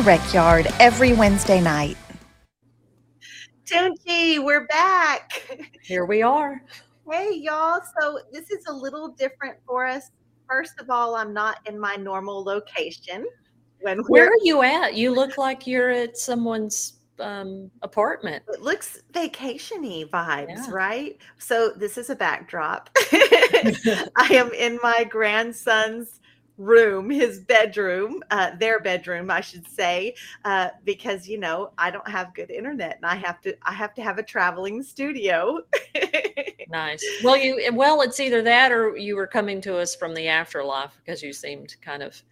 the Rec Yard every Wednesday night. Toonche, we're back. Here we are. Hey, y'all. So, this is a little different for us. First of all, I'm not in my normal location. When Where are you at? You look like you're at someone's um, apartment. It looks vacationy vibes, yeah. right? So this is a backdrop. I am in my grandson's room, his bedroom, uh, their bedroom, I should say, uh, because you know I don't have good internet, and I have to I have to have a traveling studio. nice. Well, you well, it's either that or you were coming to us from the afterlife because you seemed kind of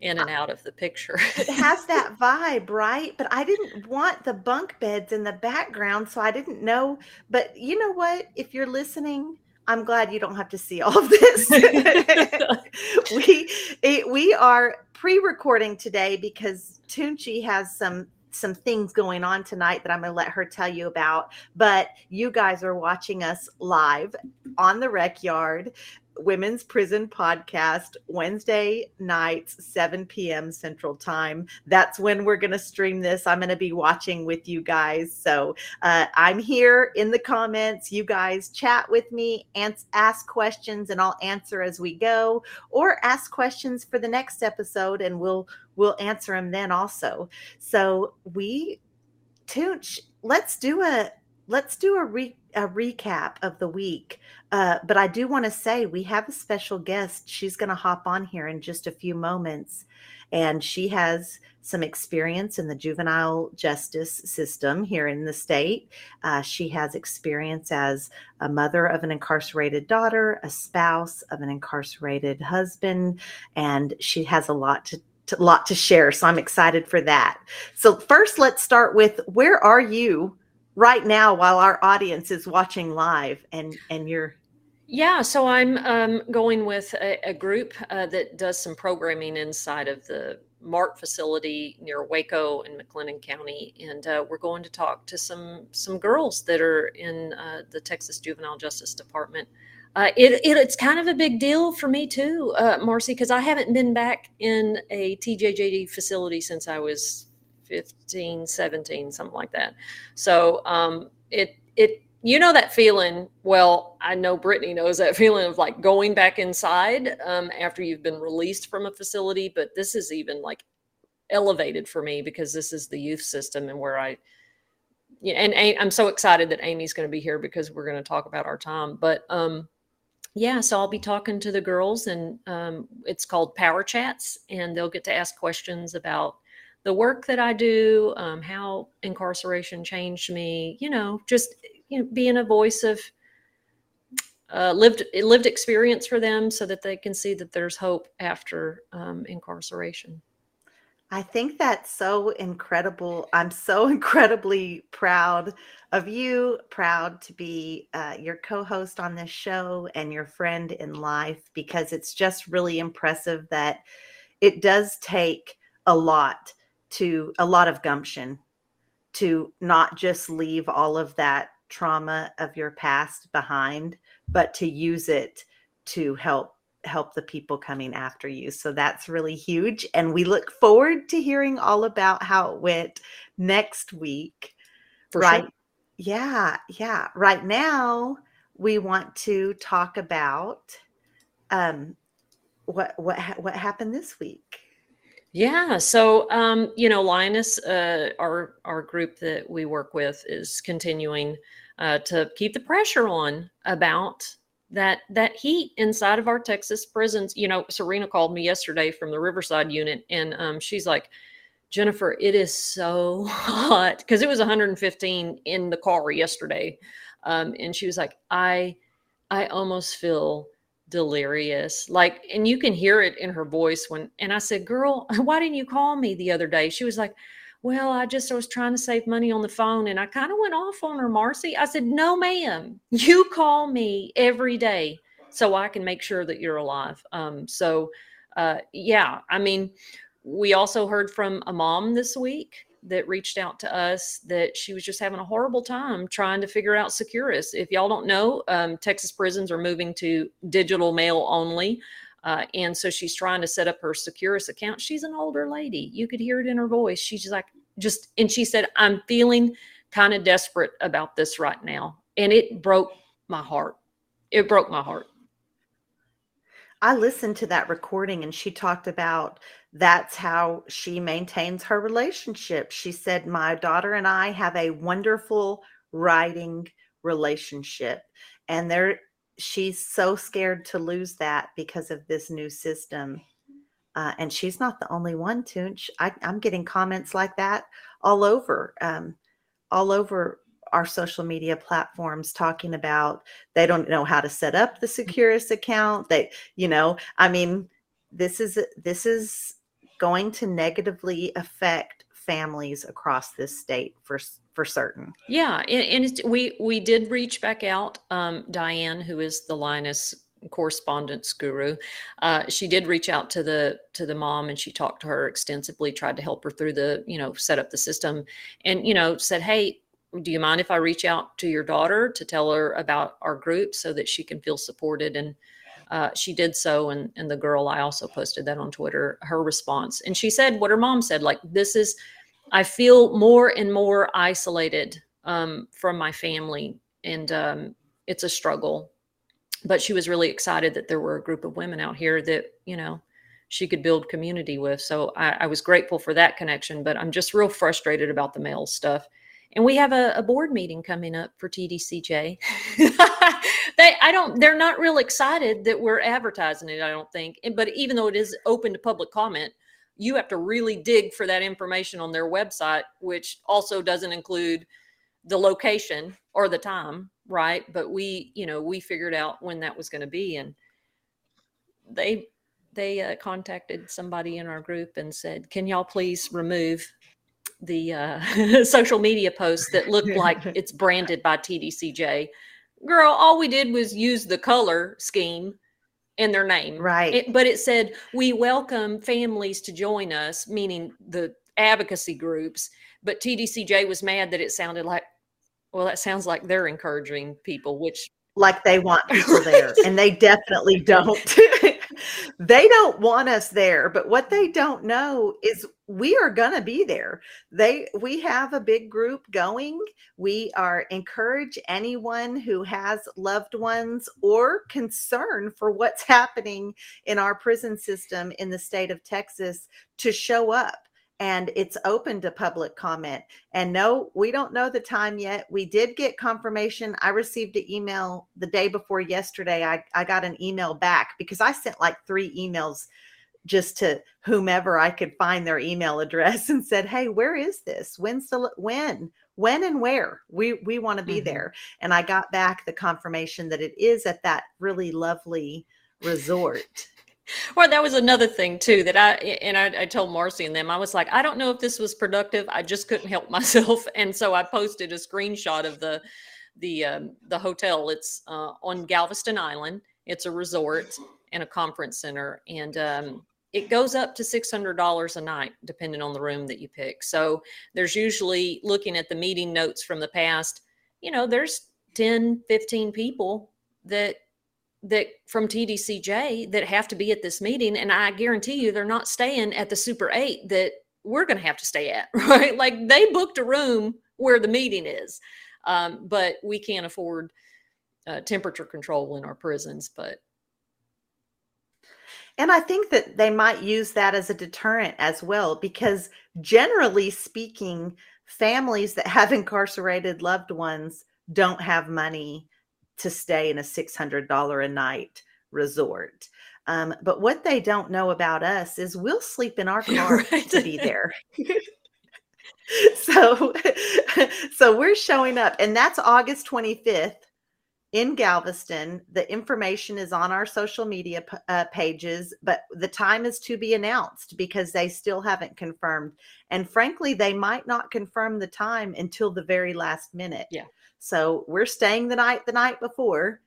in and out of the picture. it has that vibe, right? But I didn't want the bunk beds in the background, so I didn't know. But you know what? If you're listening, I'm glad you don't have to see all of this. we it, we are pre-recording today because Toonche has some some things going on tonight that I'm going to let her tell you about. But you guys are watching us live on the rec yard. Women's Prison Podcast, Wednesday nights, 7 p.m. Central Time. That's when we're going to stream this. I'm going to be watching with you guys. So uh, I'm here in the comments. You guys chat with me, ask questions, and I'll answer as we go, or ask questions for the next episode, and we'll we'll answer them then also. So we, Tunch, let's do a let's do a re a recap of the week. Uh, but I do want to say we have a special guest. She's going to hop on here in just a few moments. And she has some experience in the juvenile justice system here in the state. Uh, she has experience as a mother of an incarcerated daughter, a spouse of an incarcerated husband, and she has a lot to to, lot to share. So I'm excited for that. So first, let's start with where are you right now while our audience is watching live and and you're yeah so i'm um, going with a, a group uh, that does some programming inside of the mart facility near waco in mclennan county and uh, we're going to talk to some some girls that are in uh, the texas juvenile justice department. Uh, it, it, it's kind of a big deal for me too, uh, Marci, because I haven't been back in a TJJD facility since I was 15, 17, something like that. So um, it it you know that feeling. Well, I know Brittany knows that feeling of like going back inside um, after you've been released from a facility. But this is even like elevated for me because this is the youth system and where I. Yeah, and I'm so excited that Amy's going to be here because we're going to talk about our time. But um, yeah, so I'll be talking to the girls, and um, it's called Power Chats, and they'll get to ask questions about the work that I do, um, how incarceration changed me, you know, just you know, being a voice of uh, lived lived experience for them, so that they can see that there's hope after um, incarceration. I think that's so incredible. I'm so incredibly proud of you, proud to be uh, your co host on this show and your friend in life because it's just really impressive that it does take a lot to a lot of gumption to not just leave all of that trauma of your past behind but to use it to help help the people coming after you. So that's really huge. And we look forward to hearing all about how it went next week. For right sure. yeah yeah. Right now we want to talk about um what what what happened this week yeah. So, um, you know, Lioness, uh, our our group that we work with, is continuing uh, to keep the pressure on about that that heat inside of our Texas prisons. You know, Serena called me yesterday from the Riverside unit, and um, she's like, Jennifer, it is so hot because it was 115 in the car yesterday, um, and she was like, I I almost feel delirious like and you can hear it in her voice when and i said girl why didn't you call me the other day? She was like well i just I was trying to save money on the phone and i kind of went off on her marci. I said no ma'am you call me every day so i can make sure that you're alive. Um, so uh, yeah i mean we also heard from a mom this week that reached out to us that she was just having a horrible time trying to figure out Securus. If y'all don't know, um, Texas prisons are moving to digital mail only. Uh, and so she's trying to set up her Securus account. She's an older lady. You could hear it in her voice. She's like, just, and she said, I'm feeling kind of desperate about this right now. And it broke my heart. It broke my heart. I listened to that recording and she talked about that's how she maintains her relationship. She said, My daughter and I have a wonderful writing relationship. And there she's so scared to lose that because of this new system. Uh, and she's not the only one, Tunch. I, am getting comments like that all over, um, all over our social media platforms talking about they don't know how to set up the Securus account. They, you know, I mean, this is this is going to negatively affect families across this state for for certain. Yeah, and, and we we did reach back out. Um, Diane, who is the Lioness correspondence guru, uh, she did reach out to the to the mom and she talked to her extensively. Tried to help her through the you know set up the system, and you know said, hey. Do you mind if I reach out to your daughter to tell her about our group so that she can feel supported? And uh, she did so, and and the girl I also posted that on Twitter. Her response, and she said what her mom said, like this is I feel more and more isolated um, from my family, and um, it's a struggle. But she was really excited that there were a group of women out here that you know she could build community with. So I, I was grateful for that connection. But I'm just real frustrated about the mail stuff. And we have a, a board meeting coming up for TDCJ. they, I don't, they're not real excited that we're advertising it. I don't think. But even though it is open to public comment, you have to really dig for that information on their website, which also doesn't include the location or the time, right? But we, you know, we figured out when that was going to be, and they they uh, contacted somebody in our group and said, "Can y'all please remove the uh, social media posts that look like it's branded by TDCJ?" Girl, all we did was use the color scheme in their name. Right. It, but it said, we welcome families to join us, meaning the advocacy groups. But TDCJ was mad that it sounded like, well, that sounds like they're encouraging people, which like they want people there and they definitely don't they don't want us there but what they don't know is we are going to be there. They we have a big group going. We are encourage anyone who has loved ones or concern for what's happening in our prison system in the state of texas to show up and it's open to public comment. And no, we don't know the time yet. We did get confirmation. I received an email the day before yesterday. I, I got an email back because I sent like three emails just to whomever I could find their email address and said, Hey, where is this? When's the when? When and where? We we want to be mm-hmm. there. And I got back the confirmation that it is at that really lovely resort well, that was another thing too that I and I, I, told Marci and them. I was like, I don't know if this was productive. I just couldn't help myself, and so I posted a screenshot of the the um, the hotel. It's uh, on Galveston Island. It's a resort and a conference center, and um, it goes up to six hundred dollars a night, depending on the room that you pick. So there's usually looking at the meeting notes from the past. You know, there's 10, 15 people that that from TDCJ that have to be at this meeting. And I guarantee you they're not staying at the Super 8 that we're going to have to stay at, right? Like they booked a room where the meeting is. Um, but we can't afford uh, temperature control in our prisons. But and I think that they might use that as a deterrent as well, because generally speaking, families that have incarcerated loved ones don't have money to stay in a $600 a night resort. Um, but what they don't know about us is we'll sleep in our car right. to be there. so, so we're showing up, and that's August 25th in Galveston. The information is on our social media uh, pages, but the time is to be announced because they still haven't confirmed. And frankly, they might not confirm the time until the very last minute. Yeah. So we're staying the night the night before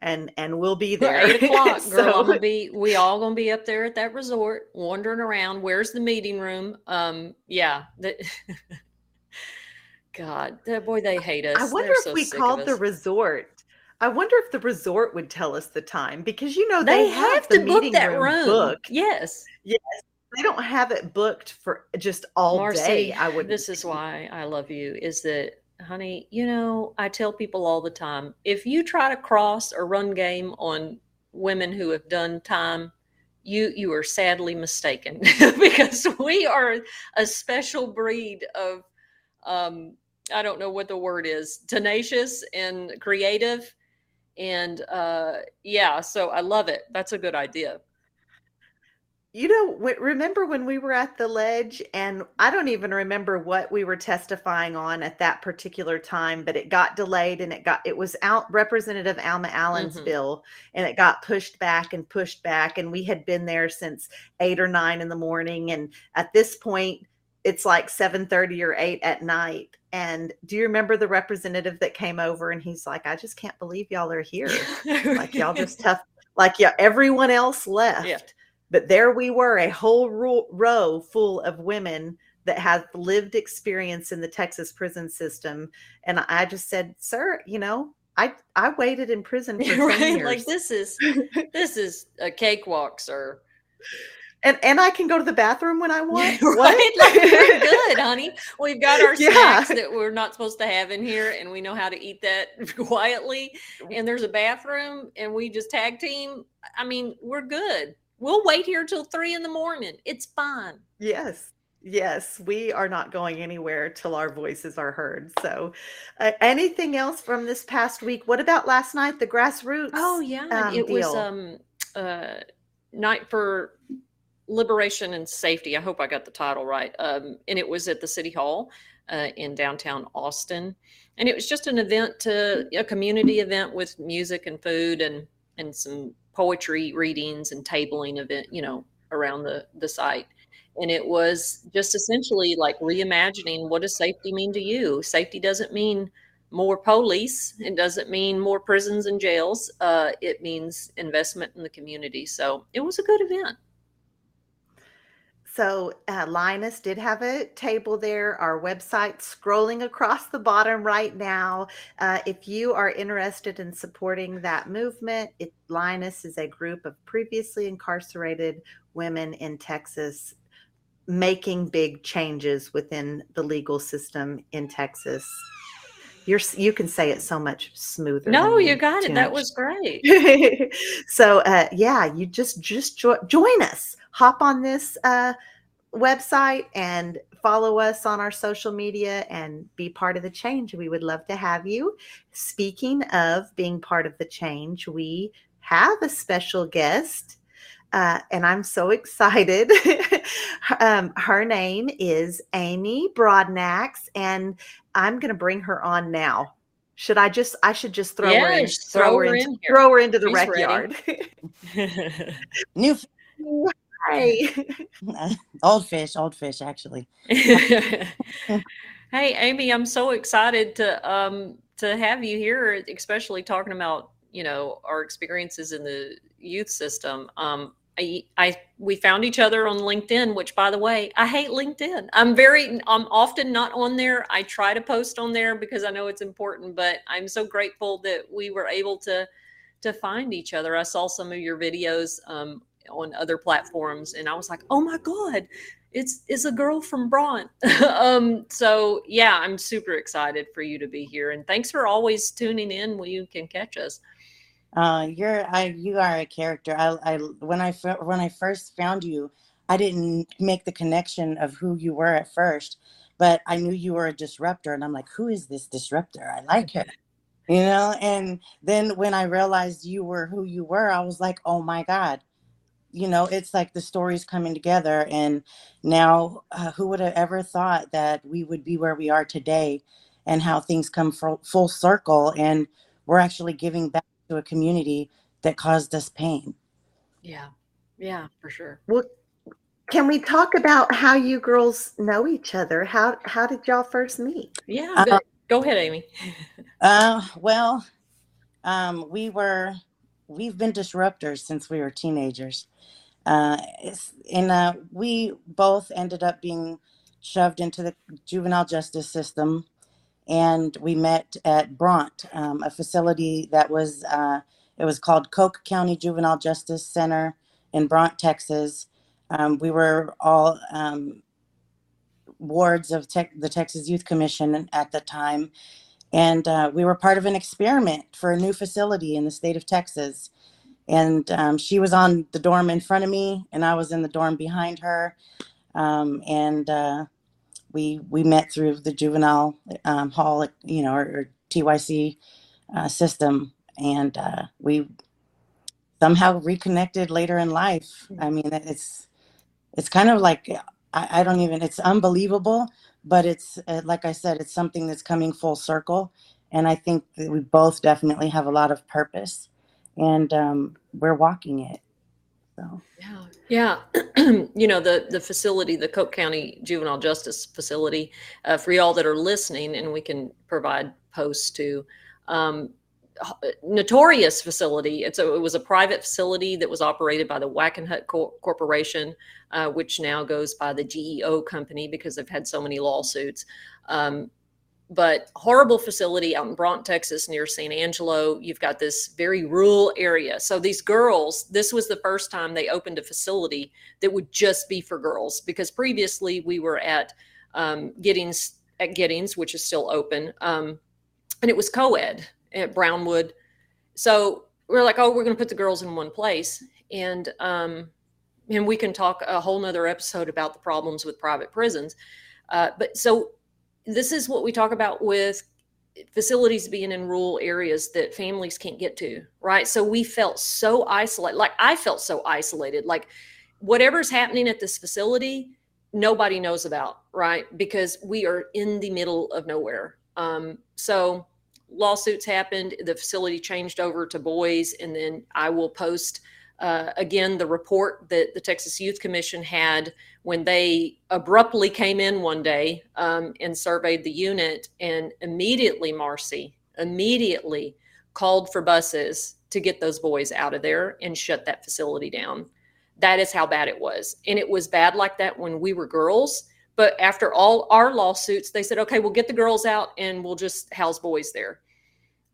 and and we'll be there. Eight o'clock, girl. so, I'm gonna be we all gonna be up there at that resort, wandering around. Where's the meeting room? Um, yeah. The, God, that boy, they hate us. I wonder They're if so we called the resort I wonder if the resort would tell us the time because you know They they, have the to book meeting that room. booked. Yes. Yes. They don't have it booked for just all Marci, day. I would. This is why I love you. Is that, honey? You know, I tell people all the time: if you try to cross or run game on women who have done time, you you are sadly mistaken because we are a special breed of, um, I don't know what the word is, tenacious and creative, and uh, yeah. So I love it. That's a good idea. You know, w- remember when we were at the ledge, and I don't even remember what we were testifying on at that particular time, but it got delayed and it got it was out Representative Alma Allen's Mhm. bill, and it got pushed back and pushed back, and we had been there since eight or nine in the morning, and at this point, it's like seven thirty or eight at night. And do you remember the representative that came over and he's like, "I just can't believe y'all are here." like y'all just tough like yeah everyone else left but there we were a whole ro- row full of women that have lived experience in the texas prison system. And i just said sir you know i i waited in prison for 10 right? Years. like this is this is a cakewalk sir. And and i can go to the bathroom when i want? Right? Like we're good honey. We've got our Yeah. snacks that we're not supposed to have in here and we know how to eat that quietly. And there's a bathroom and we just tag team. I mean we're good we'll wait here till three in the morning it's fine Yes. Yes, we are not going anywhere till our voices are heard. So, uh, anything else from this past week? What about last night, the grassroots? oh yeah um, it was deal? um uh night for liberation and safety i hope i got the title right um and it was at the city hall uh, in downtown austin and it was just an event to a community event with music and food and and some poetry readings and tabling event you know around the the site. And it was just essentially like reimagining what does safety mean to you? Safety doesn't mean more police it doesn't mean more prisons and jails uh, it means investment in the community. So it was a good event So uh, Lioness did have a table there. Our website scrolling across the bottom right now. Uh, if you are interested in supporting that movement, it, Lioness is a group of previously incarcerated women in Texas making big changes within the legal system in Texas. You're, you can say it so much smoother. no you got it too that was great so uh, yeah you just just jo- join us hop on this uh, website and follow us on our social media and be part of the change we would love to have you speaking of being part of the change we have a special guest uh, and I'm so excited. um, her name is Amy Broadnax, and I'm going to bring her on now. Should I just? I should just throw her in. Yes, throw her into, in here. throw her into the She's rec ready. yard. New Hi. old fish, old fish, actually. hey amy i'm so excited to um to have you here especially talking about you know our experiences in the youth system um I, I we found each other on linkedin which by the way i hate linkedin i'm very i'm often not on there i try to post on there because i know it's important but i'm so grateful that we were able to to find each other i saw some of your videos um on other platforms and i was like oh my god it's it's a girl from Braun. um, so yeah, I'm super excited for you to be here, and thanks for always tuning in when you can catch us. Uh, you're I you are a character. I I when I when I first found you, I didn't make the connection of who you were at first, but I knew you were a disruptor, and I'm like, who is this disruptor? I like her, you know. And then when I realized you were who you were, I was like, oh my god, you know, it's like the stories coming together. And now, uh, who would have ever thought that we would be where we are today, and how things come full, full circle, and we're actually giving back to a community that caused us pain. Yeah, yeah, for sure. Well, can we talk about how you girls know each other? How how did y'all first meet? Yeah, Uh, go, go ahead, Amy. Uh, well, um, we were, we've been disruptors since we were teenagers. Uh, and uh, we both ended up being shoved into the juvenile justice system. and we met at Bronte, um, a facility that was uh, it was called Coke County Juvenile Justice Center in Bronte, Texas. Um, we were all um, wards of tech, the Texas Youth Commission at the time, and uh, we were part of an experiment for a new facility in the state of Texas. And um, she was on the dorm in front of me, and I was in the dorm behind her. Um, and uh, we we met through the juvenile um, hall, you know, or, or TYC uh, system, and uh, we somehow reconnected later in life. I mean, it's it's kind of like I, I don't even. It's unbelievable, but it's uh, like I said, it's something that's coming full circle, and I think that we both definitely have a lot of purpose, and um, we're walking it. So yeah, yeah. you know the the facility, the Coke County Juvenile Justice Facility, uh, for y'all that are listening, and we can provide posts to. Um, notorious facility. It's a, it was a private facility that was operated by the Wackenhut Cor- Corporation, uh, which now goes by the GEO company because they've had so many lawsuits. Um, but horrible facility out in Bronte, Texas, near San Angelo. You've got this very rural area. So these girls, this was the first time they opened a facility that would just be for girls because previously we were at um, Giddings at Giddings, which is still open, um, and it was co-ed at Brownwood. So we're like, oh, we're going to put the girls in one place, and um, and we can talk a whole nother episode about the problems with private prisons. Uh, but so this is what we talk about with facilities being in rural areas that families can't get to, right? So we felt so isolated. Like I felt so isolated. Like whatever's happening at this facility, nobody knows about, right? Because we are in the middle of nowhere. Um, so lawsuits happened. The facility changed over to boys, and then I will post uh, again the report that the Texas Youth Commission had when they abruptly came in one day um, and surveyed the unit, and immediately, Marci, immediately called for buses to get those boys out of there and shut that facility down. That is how bad it was. And it was bad like that when we were girls. But after all our lawsuits, they said, okay, we'll get the girls out and we'll just house boys there.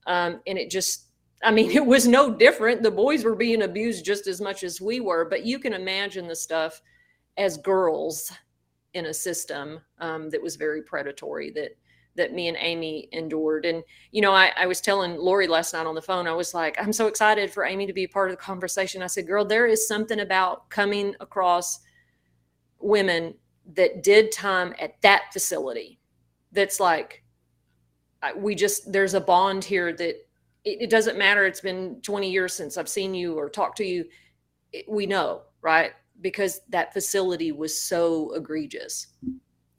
Um, and it just, I mean, it was no different. The boys were being abused just as much as we were. But you can imagine the stuff as girls in a system um, that was very predatory that that me and Amy endured. And you know, I, I was telling Lori last night on the phone. I was like, I'm so excited for Amy to be a part of the conversation. I said, "Girl, there is something about coming across women that did time at that facility that's like we just there's a bond here that it, it, doesn't matter it's been 20 years since i've seen you or talked to you it, we know right because that facility was so egregious.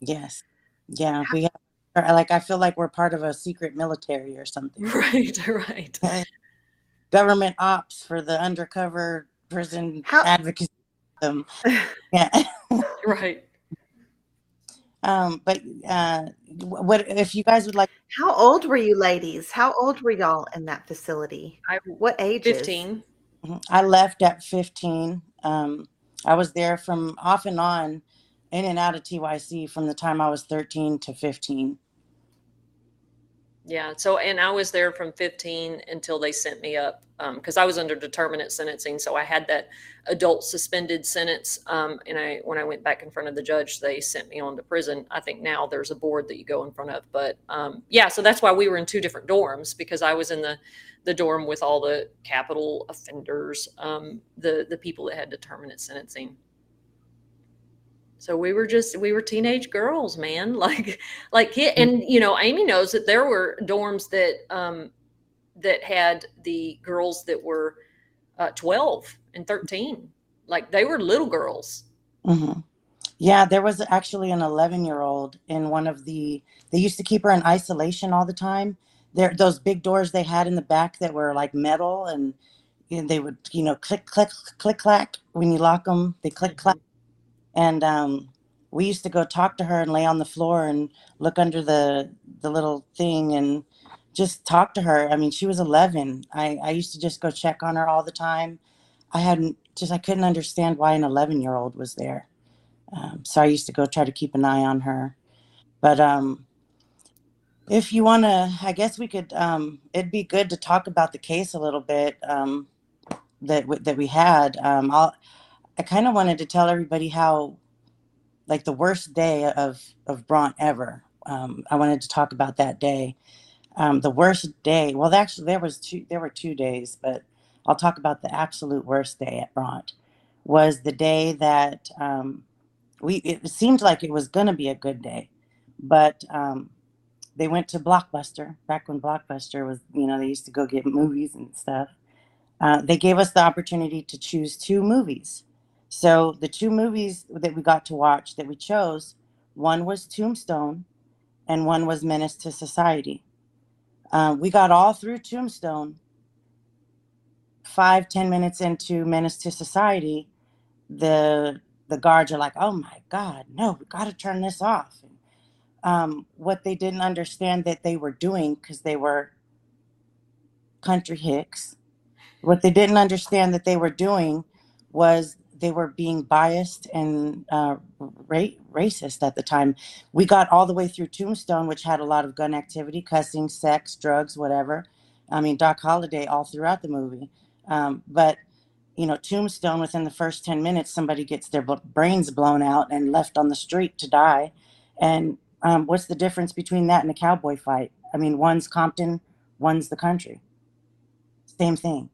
Yes. Yeah. We have, like, I feel like we're part of a secret military or something. Right. Right. Government ops for the undercover prison How- advocacy. Um, yeah. right. Um, but uh, what if you guys would like? How old were you, ladies? How old were y'all in that facility? I, what age? Fifteen. Mm-hmm. I left at fifteen. Um, I was there from off and on, in and out of TYC from the time I was 13 to 15. Yeah. So, and I was there from 15 until they sent me up because um, I was under determinate sentencing. So I had that adult suspended sentence. Um, and I, when I went back in front of the judge, they sent me on to prison. I think now there's a board that you go in front of. But um, yeah, so that's why we were in two different dorms because I was in the the dorm with all the capital offenders, um, the the people that had determinate sentencing. So we were just we were teenage girls, man. Like like and you know, Amy knows that there were dorms that um that had the girls that were uh, 12 and 13. Like they were little girls. Mm-hmm. Yeah, there was actually an 11 year old in one of the, they used to keep her in isolation all the time there those big doors they had in the back that were like metal and you know, they would you know click click click clack when you lock them they click clack and um, we used to go talk to her and lay on the floor and look under the the little thing and just talk to her i mean she was 11 i i used to just go check on her all the time i hadn't just i couldn't understand why an 11 year old was there um, so i used to go try to keep an eye on her but um if you want to, I guess we could. Um, it'd be good to talk about the case a little bit um, that that we had. Um, I'll, I kind of wanted to tell everybody how, like, the worst day of of Bronte ever. Um, I wanted to talk about that day. Um, the worst day. Well, actually, there was two. There were two days, but I'll talk about the absolute worst day at Bronte. Was the day that um, we. It seemed like it was going to be a good day, but um, they went to Blockbuster back when Blockbuster was, you know, they used to go get movies and stuff. Uh, they gave us the opportunity to choose two movies. So the two movies that we got to watch that we chose, one was Tombstone, and one was Menace to Society. Uh, we got all through Tombstone. Five ten minutes into Menace to Society, the the guards are like, "Oh my God, no, we got to turn this off." um, what they didn't understand that they were doing because they were country hicks. What they didn't understand that they were doing was they were being biased and uh, ra- racist at the time. We got all the way through Tombstone, which had a lot of gun activity, cussing, sex, drugs, whatever. I mean, Doc Holliday all throughout the movie. Um, but you know, Tombstone, within the first 10 minutes, somebody gets their brains blown out and left on the street to die. And um, what's the difference between that and a cowboy fight? I mean, one's Compton, one's the country. Same thing,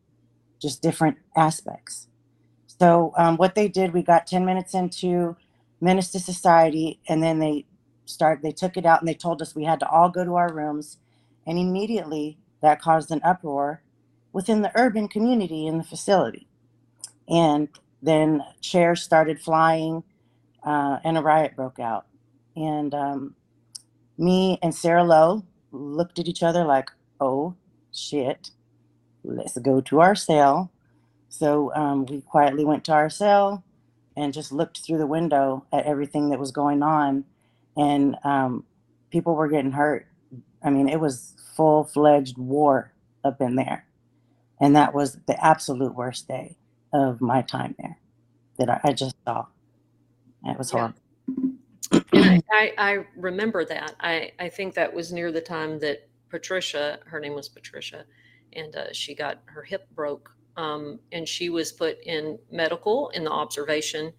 just different aspects. So um, what they did, we got 10 minutes into Menace to Society, and then they started, They took it out and they told us we had to all go to our rooms, and immediately that caused an uproar within the urban community in the facility, and then chairs started flying, uh, and a riot broke out, and um, me and Sarah Lowe looked at each other like, oh shit, let's go to our cell. So um, we quietly went to our cell and just looked through the window at everything that was going on. And um, people were getting hurt. I mean, it was full fledged war up in there. And that was the absolute worst day of my time there that I, I just saw. It was horrible. and I, I, remember that. I, I think that was near the time that Patricia, her name was Patricia, and uh, she got her hip broke. Um, and she was put in medical in the observation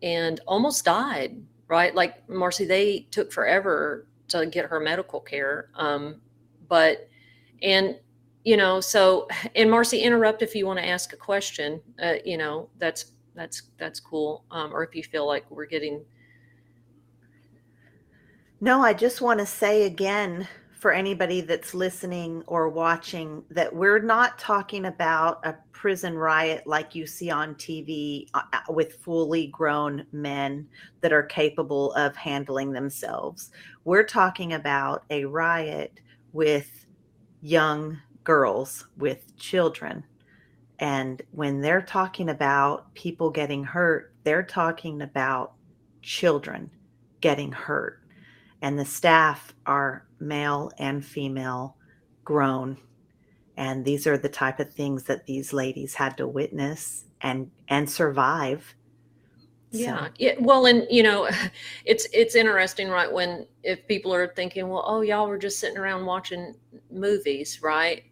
and almost died, right? Like, Marci, they took forever to get her medical care. Um, but, and, you know, so, and Marci, interrupt if you want to ask a question. Uh, you know, that's, that's, that's cool. Um, or if you feel like we're getting, no, I just want to say again for anybody that's listening or watching that we're not talking about a prison riot like you see on TV uh, uh, with fully grown men that are capable of handling themselves. We're talking about a riot with young girls, with children. And when they're talking about people getting hurt, they're talking about children getting hurt and the staff are male and female grown and these are the type of things that these ladies had to witness and and survive yeah. So. well and you know it's it's interesting right when if people are thinking well oh y'all were just sitting around watching movies right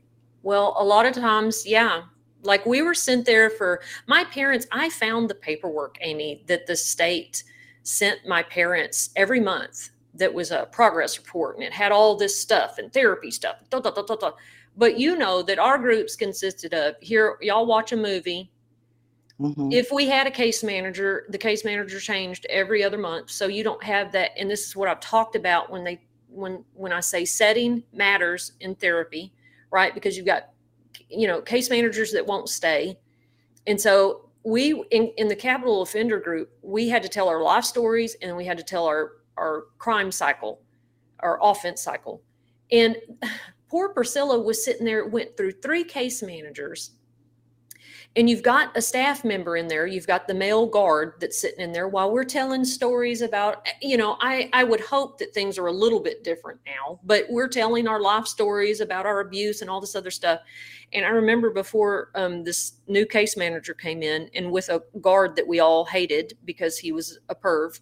well a lot of times yeah like we were sent there for my parents i found the paperwork amy that the state sent my parents every month that was a progress report and it had all this stuff and therapy stuff. Da, da, da, but you know that our groups consisted of here, y'all watch a movie. Mm-hmm. If we had a case manager, the case manager changed every other month. So you don't have that. And this is what I've talked about when they when when I say setting matters in therapy, right? Because you've got you know case managers that won't stay. And so we in, in the capital offender group, we had to tell our life stories and we had to tell our our crime cycle, our offense cycle. And poor Priscilla was sitting there, went through three case managers. And you've got a staff member in there, you've got the male guard that's sitting in there while we're telling stories about, you know, I, I would hope that things are a little bit different now, but we're telling our life stories about our abuse and all this other stuff. And I remember before um, this new case manager came in and with a guard that we all hated because he was a perv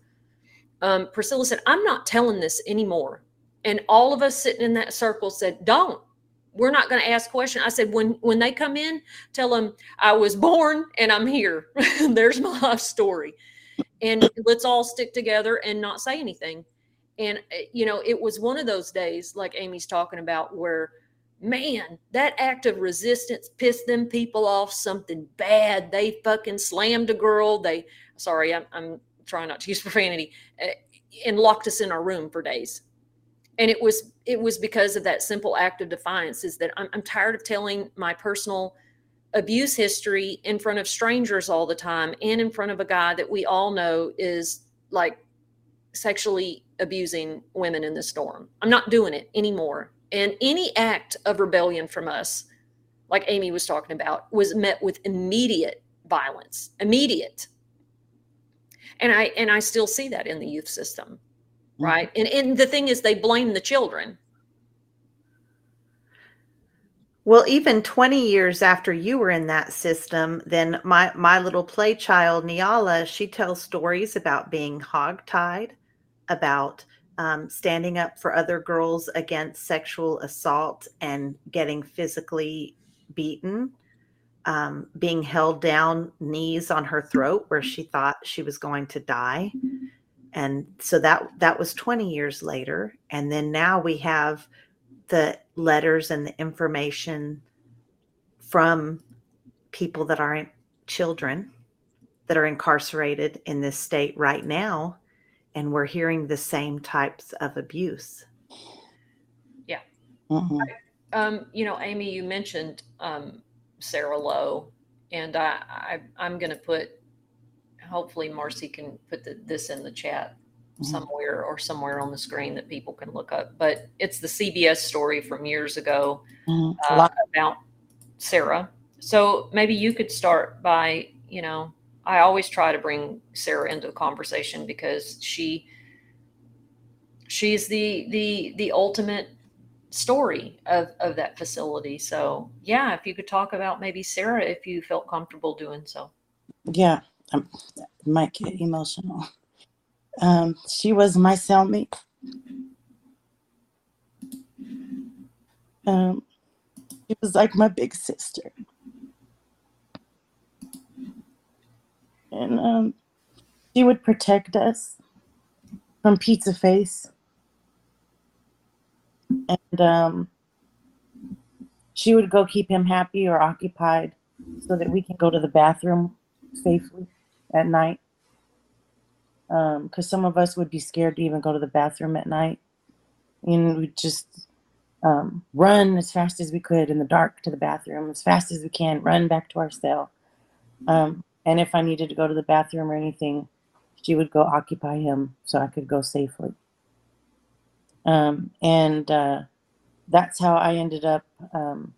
um, Priscilla said, I'm not telling this anymore. And all of us sitting in that circle said, Don't. We're not going to ask questions. I said, when when they come in, tell them I was born and I'm here. There's my life story. And let's all stick together and not say anything. And eh, you know, it was one of those days, like Amy's talking about, where man, that act of resistance pissed them people off something bad. They fucking slammed a girl. They, sorry, I'm, I'm trying not to use profanity, uh, and locked us in our room for days. And it was it was because of that simple act of defiance. Is that I'm, I'm tired of telling my personal abuse history in front of strangers all the time and in front of a guy that we all know is like sexually abusing women in the storm. I'm not doing it anymore. And any act of rebellion from us, like Amy was talking about, was met with immediate violence, immediate. And I and I still see that in the youth system, mm-hmm. right? And and the thing is, they blame the children. Well, even 20 years after you were in that system, then my my little play child Niala, she tells stories about being hogtied, about um, standing up for other girls against sexual assault and getting physically beaten, um, being held down, knees on her throat where she thought she was going to die. And so that that was 20 years later. And then now we have the letters and the information from people that aren't children that are incarcerated in this state right now and we're hearing the same types of abuse. Yeah. Mm-hmm. Um, you know, Amy, you mentioned um, Sarah Lowe, and I, I am going to put. Hopefully, Marci can put the, this in the chat mm-hmm. somewhere or somewhere on the screen that people can look up. But it's the CBS story from years ago mm-hmm. uh, about Sarah. So maybe you could start by, you know, I always try to bring Sarah into the conversation because she she's the the the ultimate story of of that facility. So yeah, if you could talk about maybe Sarah, if you felt comfortable doing so. Yeah, I might get emotional. Um, she was my cellmate. Um, she was like my big sister. and um, she would protect us from Pizza Face, and um, she would go keep him happy or occupied so that we can go to the bathroom safely at night. Because um, some of us would be scared to even go to the bathroom at night, and we'd just um, run as fast as we could in the dark to the bathroom, as fast as we can, run back to our cell. Um, and if I needed to go to the bathroom or anything, she would go occupy him so I could go safely. Um, and uh, that's how I ended up. Um,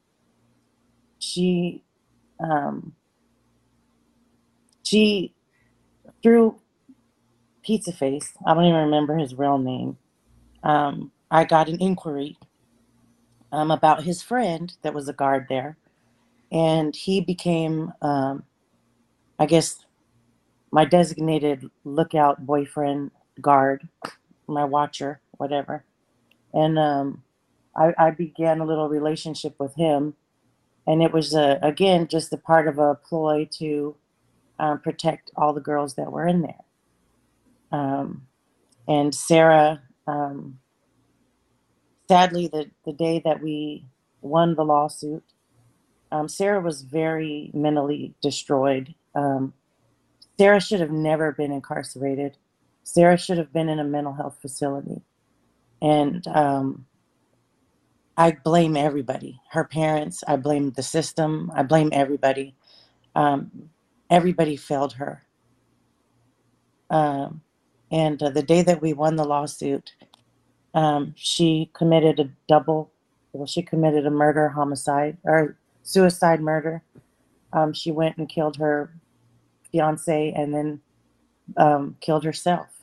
she, um, she, through Pizza Face, I don't even remember his real name. Um, I got an inquiry um, about his friend that was a guard there, and he became um, I guess my designated lookout boyfriend, guard, my watcher, whatever. And um, I, I, began a little relationship with him. And it was, uh, again, just a part of a ploy to um, protect all the girls that were in there. Um, and Sarah, um, sadly, the, the day that we won the lawsuit, um, Sarah was very mentally destroyed um, Sarah should have never been incarcerated. Sarah should have been in a mental health facility. And um, I blame everybody her parents, I blame the system, I blame everybody. Um, everybody failed her. Um, and uh, the day that we won the lawsuit, um, she committed a double, well, she committed a murder homicide or suicide murder. Um, she went and killed her fiance and then um, killed herself.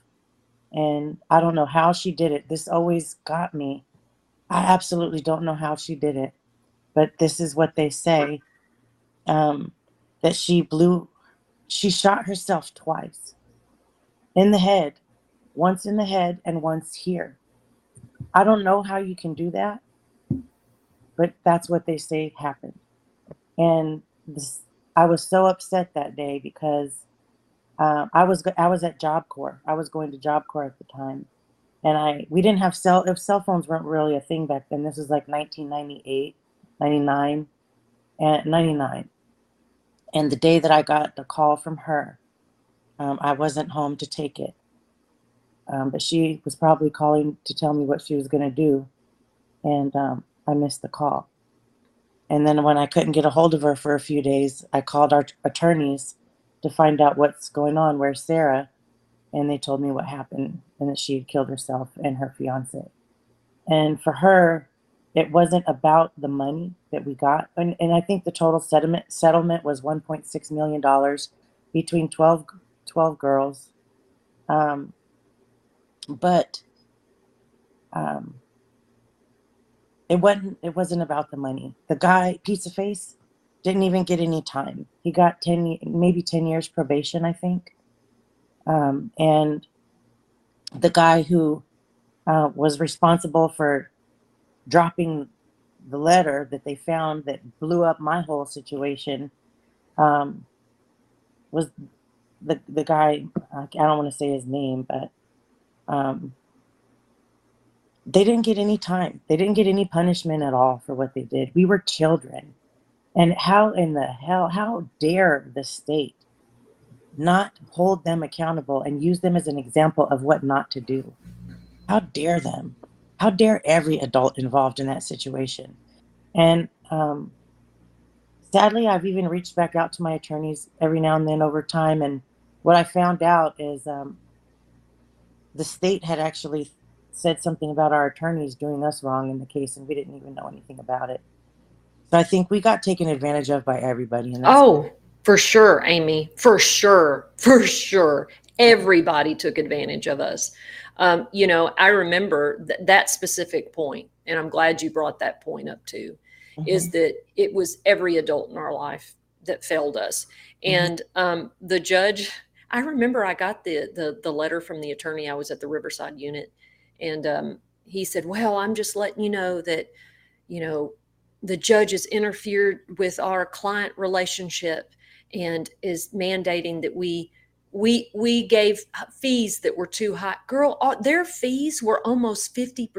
And I don't know how she did it. This always got me. I absolutely don't know how she did it, but this is what they say um, that she blew, she shot herself twice in the head, once in the head and once here. I don't know how you can do that, but that's what they say happened. And this, I was so upset that day because uh, I was I was at Job Corps. I was going to Job Corps at the time, and I we didn't have cell if cell phones weren't really a thing back then. This was like 1998, 99, and 99. And the day that I got the call from her, um, I wasn't home to take it. Um, but she was probably calling to tell me what she was going to do. And um, I missed the call. And then when I couldn't get a hold of her for a few days, I called our attorneys to find out what's going on. Where's Sarah? And they told me what happened and that she had killed herself and her fiance. And for her, it wasn't about the money that we got. And, and I think the total settlement settlement was $1.6 million between 12, 12 girls. Um, but um, it wasn't it wasn't about the money. The guy, Pizza Face, didn't even get any time. He got 10 maybe 10 years probation, I think. Um, and the guy who uh, was responsible for dropping the letter that they found that blew up my whole situation um, was the the guy. I don't want to say his name, but um, they didn't get any time. They didn't get any punishment at all for what they did. We were children, and how in the hell? How dare the state not hold them accountable and use them as an example of what not to do? How dare them? How dare every adult involved in that situation? And um, sadly, I've even reached back out to my attorneys every now and then over time. And what I found out is um, the state had actually said something about our attorneys doing us wrong in the case, and we didn't even know anything about it. I think we got taken advantage of by everybody. And oh, for sure, Amy, for sure, for sure, everybody took advantage of us. Um, you know, I remember th- that specific point, and I'm glad you brought that point up too. Mm-hmm. Is that it was every adult in our life that failed us, mm-hmm. and um, the judge. I remember I got the, the the letter from the attorney. I was at the Riverside unit, and um, he said, "Well, I'm just letting you know that, you know, the judge has interfered with our client relationship and is mandating that we we we gave fees that were too high. Girl their fees were almost 50%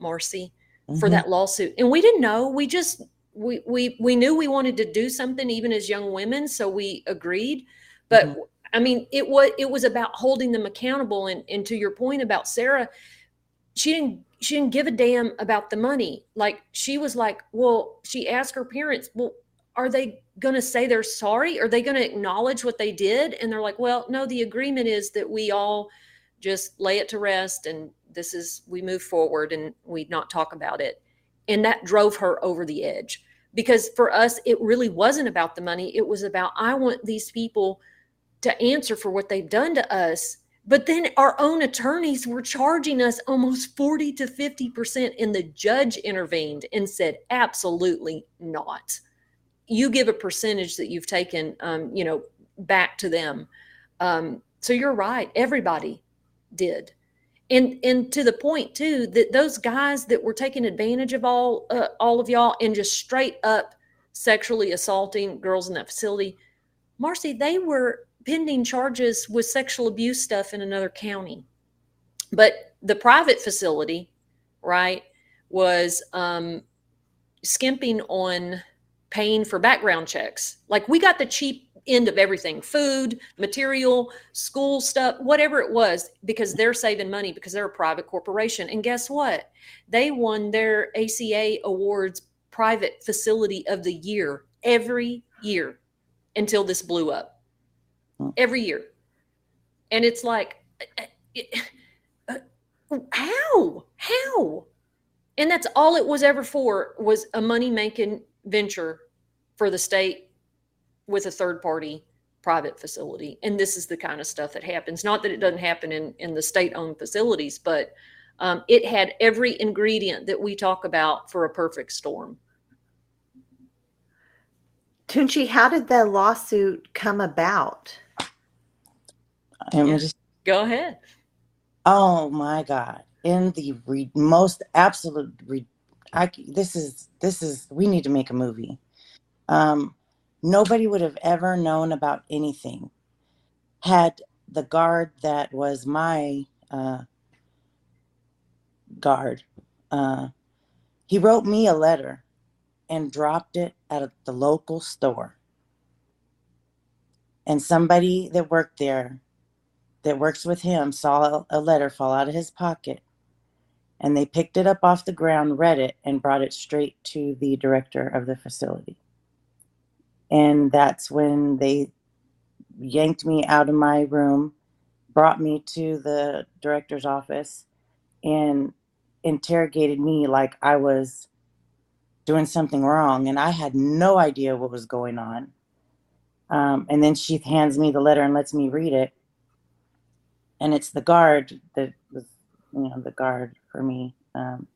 marci mm-hmm. for that lawsuit. And we didn't know. We just we we we knew we wanted to do something even as young women so we agreed. But mm-hmm. i mean it was it was about holding them accountable. And and to your point about sarah she didn't she didn't give a damn about the money like she was like well she asked her parents well are they going to say they're sorry? Are they going to acknowledge what they did? And they're like, well, no, the agreement is that we all just lay it to rest and this is, we move forward and we not talk about it. And that drove her over the edge because for us, it really wasn't about the money. It was about, I want these people to answer for what they've done to us. But then our own attorneys were charging us almost 40 to 50%. And the judge intervened and said, absolutely not you give a percentage that you've taken, um, you know, back to them. Um, so you're right. Everybody did. And, and to the point too, that those guys that were taking advantage of all, uh, all of y'all and just straight up sexually assaulting girls in that facility, Marci, they were pending charges with sexual abuse stuff in another county. But the private facility, right, was um, skimping on paying for background checks. Like we got the cheap end of everything food, material, school stuff, whatever it was, because they're saving money because they're a private corporation. And guess what? They won their ACA awards private facility of the year every year until this blew up. Every year. And it's like, uh, uh, how? How? And that's all it was ever for was a money making venture for the state with a third party private facility. And this is the kind of stuff that happens. Not that it doesn't happen in, in the state owned facilities, but um, it had every ingredient that we talk about for a perfect storm. Toonche, how did the lawsuit come about? I'm just go ahead. Oh my God. in the re- most absolute re- I, this is this is we need to make a movie um, nobody would have ever known about anything had the guard that was my uh, guard uh, he wrote me a letter and dropped it at the local store and somebody that worked there that works with him saw a letter fall out of his pocket and they picked it up off the ground, read it, and brought it straight to the director of the facility. And that's when they yanked me out of my room, brought me to the director's office, and interrogated me like I was doing something wrong. And I had no idea what was going on. Um, and then she hands me the letter and lets me read it. And it's the guard that was, you know, the guard for me. Um,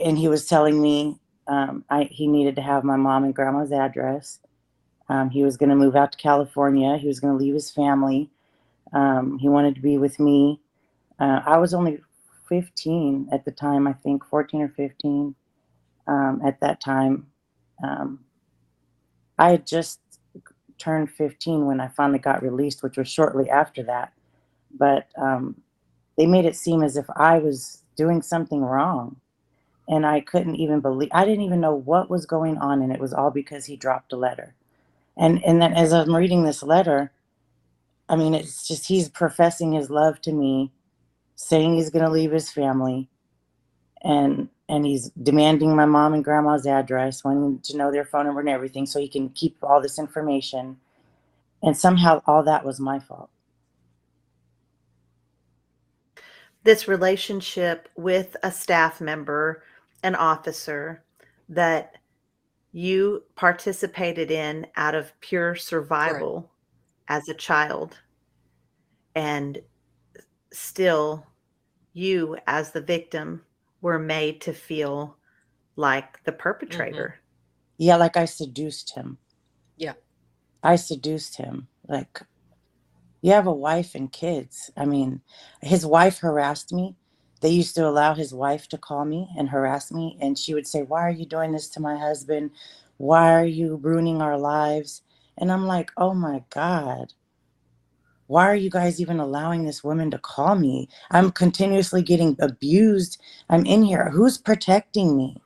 and he was telling me um, I, he needed to have my mom and grandma's address. Um, he was going to move out to California. He was going to leave his family. Um, he wanted to be with me. Uh, I was only 15 at the time, I think 14 or 15 um, at that time. Um, I had just turned 15 when I finally got released, which was shortly after that. But um, they made it seem as if I was doing something wrong. And I couldn't even believe, I didn't even know what was going on. And it was all because he dropped a letter. And, and then as I'm reading this letter, I mean, it's just he's professing his love to me, saying he's going to leave his family. And and he's demanding my mom and grandma's address, wanting to know their phone number and everything so he can keep all this information. And somehow all that was my fault. This relationship with a staff member, an officer that you participated in out of pure survival right. as a child. And still, you as the victim were made to feel like the perpetrator. Mm-hmm. Yeah, like I seduced him. Yeah. I seduced him. Like, you have a wife and kids. I mean, his wife harassed me. They used to allow his wife to call me and harass me. And she would say, Why are you doing this to my husband? Why are you ruining our lives? And I'm like, Oh my God why are you guys even allowing this woman to call me? I'm continuously getting abused. I'm in here. Who's protecting me?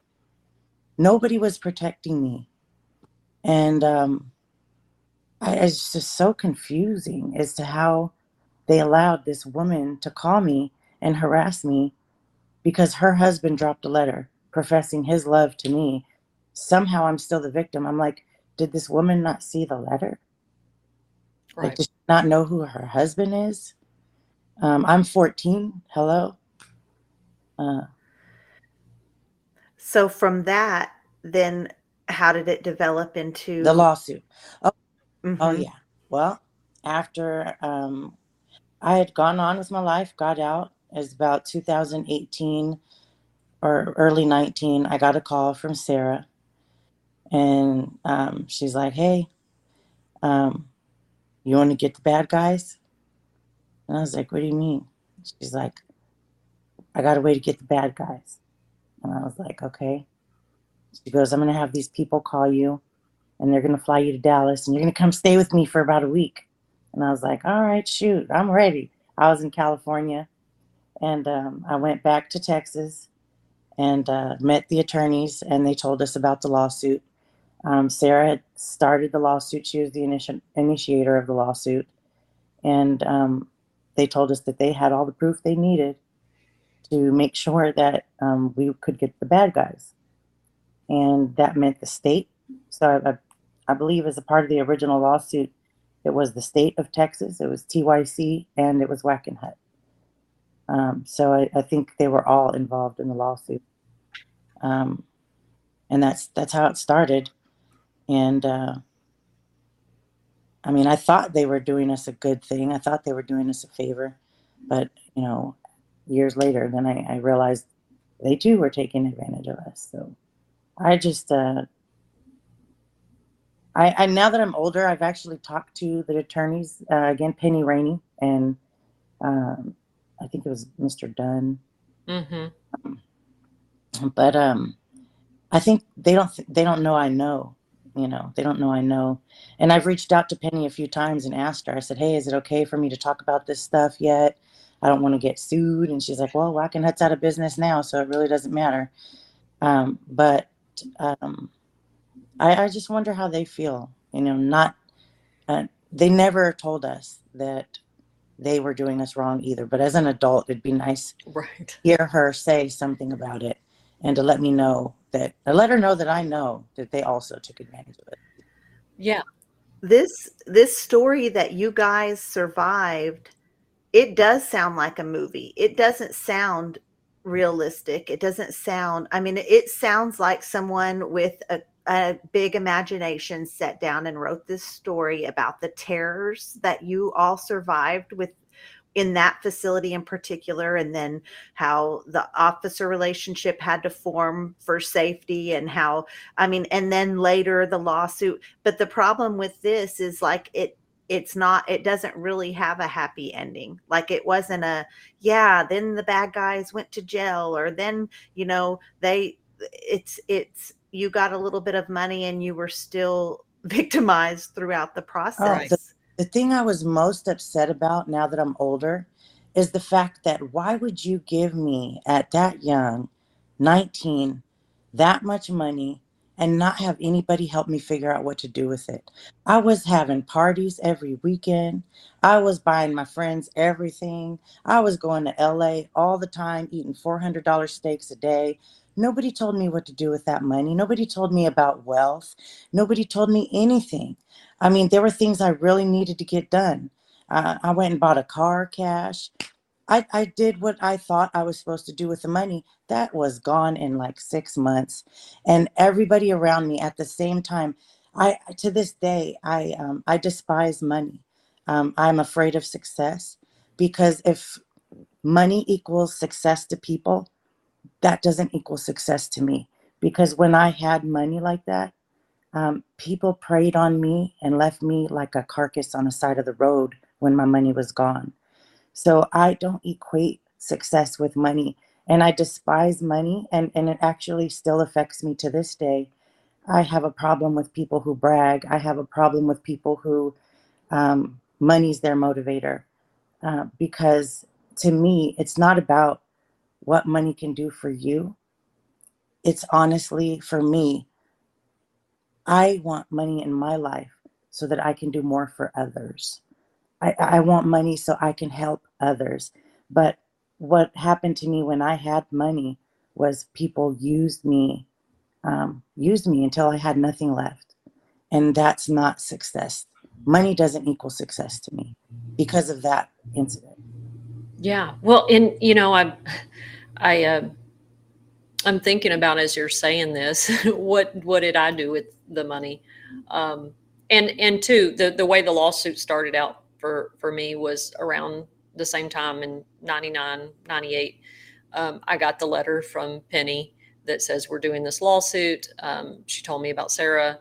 Nobody was protecting me. And um, I, it's just so confusing as to how they allowed this woman to call me and harass me because her husband dropped a letter professing his love to me. Somehow I'm still the victim. I'm like, did this woman not see the letter? Right. Like, does she not know who her husband is? Um, I'm 14. Hello. Uh, so from that, then how did it develop into the lawsuit? Oh, oh mm-hmm. oh yeah. Well, after um, I had gone on with my life, got out. It was about 2018 or early 19. I got a call from Sarah, and um, she's like, "Hey, um, you want to get the bad guys? And I was like, What do you mean? She's like, I got a way to get the bad guys. And I was like, Okay. She goes, I'm going to have these people call you and they're going to fly you to Dallas and you're going to come stay with me for about a week. And I was like, All right, shoot, I'm ready. I was in California and um, I went back to Texas and uh, met the attorneys and they told us about the lawsuit um, Sarah had started the lawsuit. She was the initi- initiator of the lawsuit. And um, they told us that they had all the proof they needed to make sure that um, we could get the bad guys. And that meant the state. So I, I believe, as a part of the original lawsuit, it was the state of Texas, it was TYC, and it was Wackenhut. Um, so I, I, think they were all involved in the lawsuit. Um, and that's that's how it started. And uh, I mean, I thought they were doing us a good thing. I thought they were doing us a favor. But, you know, years later, then I, I realized they too were taking advantage of us. So I just, uh, I, I now that I'm older, I've actually talked to the attorneys uh, again, Penny Rainey and um, I think it was Mr. Dunn. Mm-hmm. But um, I think they don't th- they don't know I know. You know, they don't know I know. And I've reached out to Penny a few times and asked her. I said, "Hey, is it okay for me to talk about this stuff yet? I don't want to get sued." And she's like, "Well, Wackenhut's out of business now, so it really doesn't matter." Um, but um, I, I just wonder how they feel. You know, not uh, they never told us that they were doing us wrong either. But as an adult, it'd be nice Right. to hear her say something about it and to let me know that, to let her know that I know that they also took advantage of it. Yeah. this this story that you guys survived it does sound like a movie it doesn't sound realistic it doesn't sound i mean it sounds like someone with a, a big imagination sat down and wrote this story about the terrors that you all survived with in that facility in particular and then how the officer relationship had to form for safety and how i mean and then later the lawsuit. But the problem with this is like it it's not it doesn't really have a happy ending. Like it wasn't a yeah then the bad guys went to jail or then you know they it's it's you got a little bit of money and you were still victimized throughout oh, the process The thing I was most upset about now that I'm older is the fact that why would you give me at that young, 19, that much money and not have anybody help me figure out what to do with it? I was having parties every weekend. I was buying my friends everything. I was going to LA all the time, eating $400 steaks a day. Nobody told me what to do with that money. Nobody told me about wealth. Nobody told me anything. I mean, there were things I really needed to get done. Uh, I went and bought a car cash. I, I did what I thought I was supposed to do with the money. That was gone in like six months. And everybody around me at the same time, I to this day, I um, I despise money. Um, I'm afraid of success because if money equals success to people, that doesn't equal success to me. Because when I had money like that, um, people preyed on me and left me like a carcass on the side of the road when my money was gone. So I don't equate success with money. And I despise money, and, and it actually still affects me to this day. I have a problem with people who brag. I have a problem with people who um, money's their motivator. Uh, because to me, it's not about what money can do for you. It's honestly, for me, I want money in my life so that I can do more for others. I, I want money so I can help others. But what happened to me when I had money was people used me, um, used me until I had nothing left. And that's not success. Money doesn't equal success to me because of that incident. Yeah. Well, and you know, I, I, uh, I'm thinking about as you're saying this, what what did I do with the money? Um, and and two, the the way the lawsuit started out for for me was around the same time in 99, 98. Um, I got the letter from Penny that says we're doing this lawsuit. Um, she told me about Sarah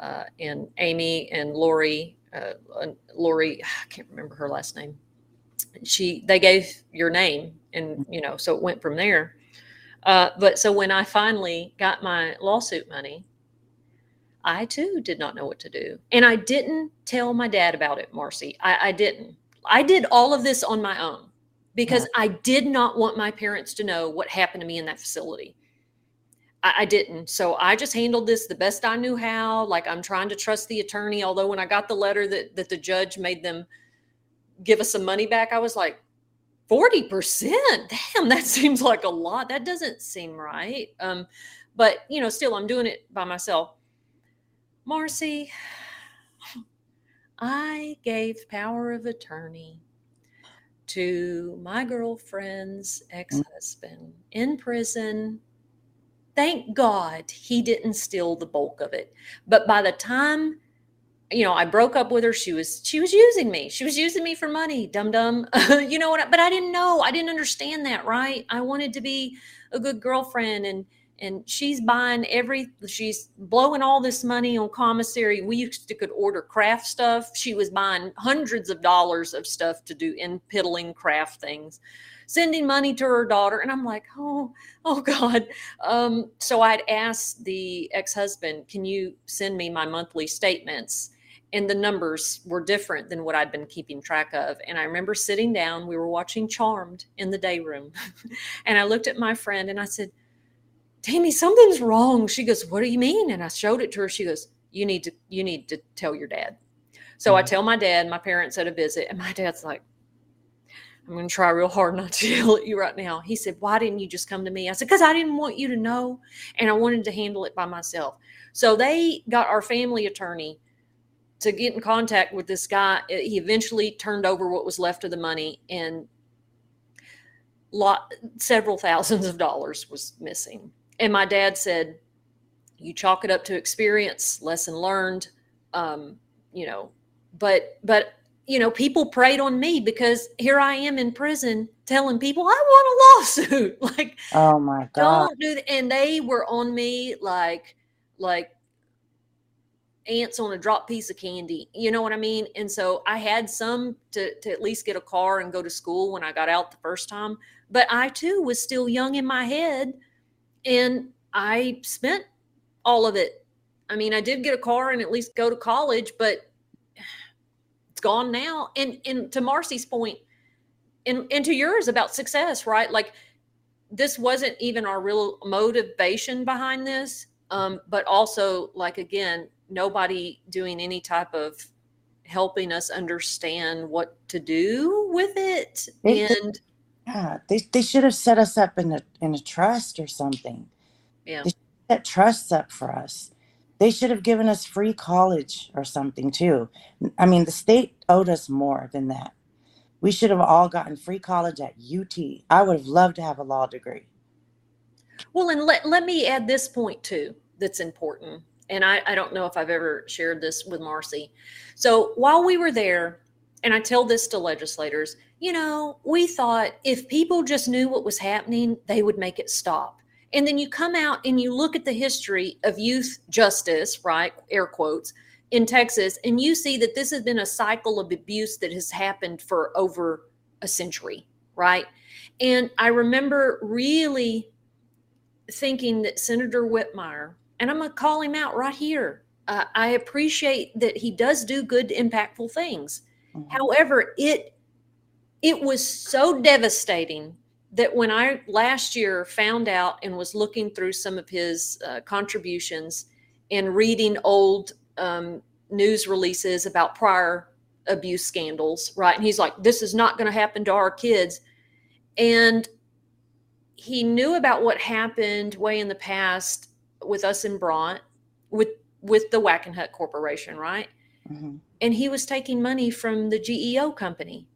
uh, and Amy and Lori. Uh, Lori, I can't remember her last name. She they gave your name, and you know, so it went from there. Uh, but so when I finally got my lawsuit money, I too did not know what to do. And I didn't tell my dad about it, Marci. I, I didn't. I did all of this on my own because yeah. I did not want my parents to know what happened to me in that facility. I, I didn't. So I just handled this the best I knew how. Like I'm trying to trust the attorney. Although when I got the letter that, that the judge made them give us some money back, I was like, 40% damn that seems like a lot. That doesn't seem right. Um but you know still i'm doing it by myself. Marci i gave power of attorney to my girlfriend's ex-husband in prison. Thank god he didn't steal the bulk of it. But by the time you know, I broke up with her. She was she was using me. She was using me for money, dum dum. you know what? But I didn't know. I didn't understand that, right? I wanted to be a good girlfriend, and and she's buying every. She's blowing all this money on commissary. We used to could order craft stuff. She was buying hundreds of dollars of stuff to do in piddling craft things. sending money to her daughter. And I'm like, oh, oh God. Um, so I'd asked the ex husband, can you send me my monthly statements? And the numbers were different than what I'd been keeping track of. And I remember sitting down, we were watching Charmed in the day room. and I looked at my friend and I said, Tammy, something's wrong. She goes, What do you mean? And I showed it to her. She goes, You need to, you need to tell your dad. So mm-hmm. I tell my dad, my parents had a visit, and my dad's like, I'm going to try real hard not to yell at you right now. He said, Why didn't you just come to me? I said, Because I didn't want you to know and I wanted to handle it by myself. So they got our family attorney to get in contact with this guy. He eventually turned over what was left of the money and lot several thousands of dollars was missing. And my dad said, You chalk it up to experience, lesson learned. Um, you know, but but you know, people preyed on me because here I am in prison telling people I want a lawsuit. like, oh my god, don't do that. And they were on me like, like ants on a drop piece of candy. You know what I mean? And so I had some to to at least get a car and go to school when I got out the first time. But I too was still young in my head, and I spent all of it. I mean, I did get a car and at least go to college, but it's gone now. And and to Marci's point, and and to yours about success, right? Like this wasn't even our real motivation behind this, um, but also like again, nobody doing any type of helping us understand what to do with it. They, and yeah, they they should have set us up in a in a trust or something. Yeah, they set trusts up for us. They should have given us free college or something too. I mean, the state owed us more than that. We should have all gotten free college at UT. I would have loved to have a law degree. Well, and let, let me add this point too that's important. And I, I don't know if I've ever shared this with Marci. So while we were there, and I tell this to legislators, you know, we thought if people just knew what was happening, they would make it stop. And then you come out and you look at the history of youth justice, right? Air quotes in Texas, and you see that this has been a cycle of abuse that has happened for over a century, right? And I remember really thinking that Senator Whitmire, and I'm going to call him out right here. Uh, I appreciate that he does do good, impactful things. Mm-hmm. However, it it was so devastating that when I last year found out and was looking through some of his uh, contributions and reading old um, news releases about prior abuse scandals, right? And he's like, this is not going to happen to our kids. And he knew about what happened way in the past with us in Bronte, with with the Wackenhut Corporation, right? Mm-hmm. And he was taking money from the GEO company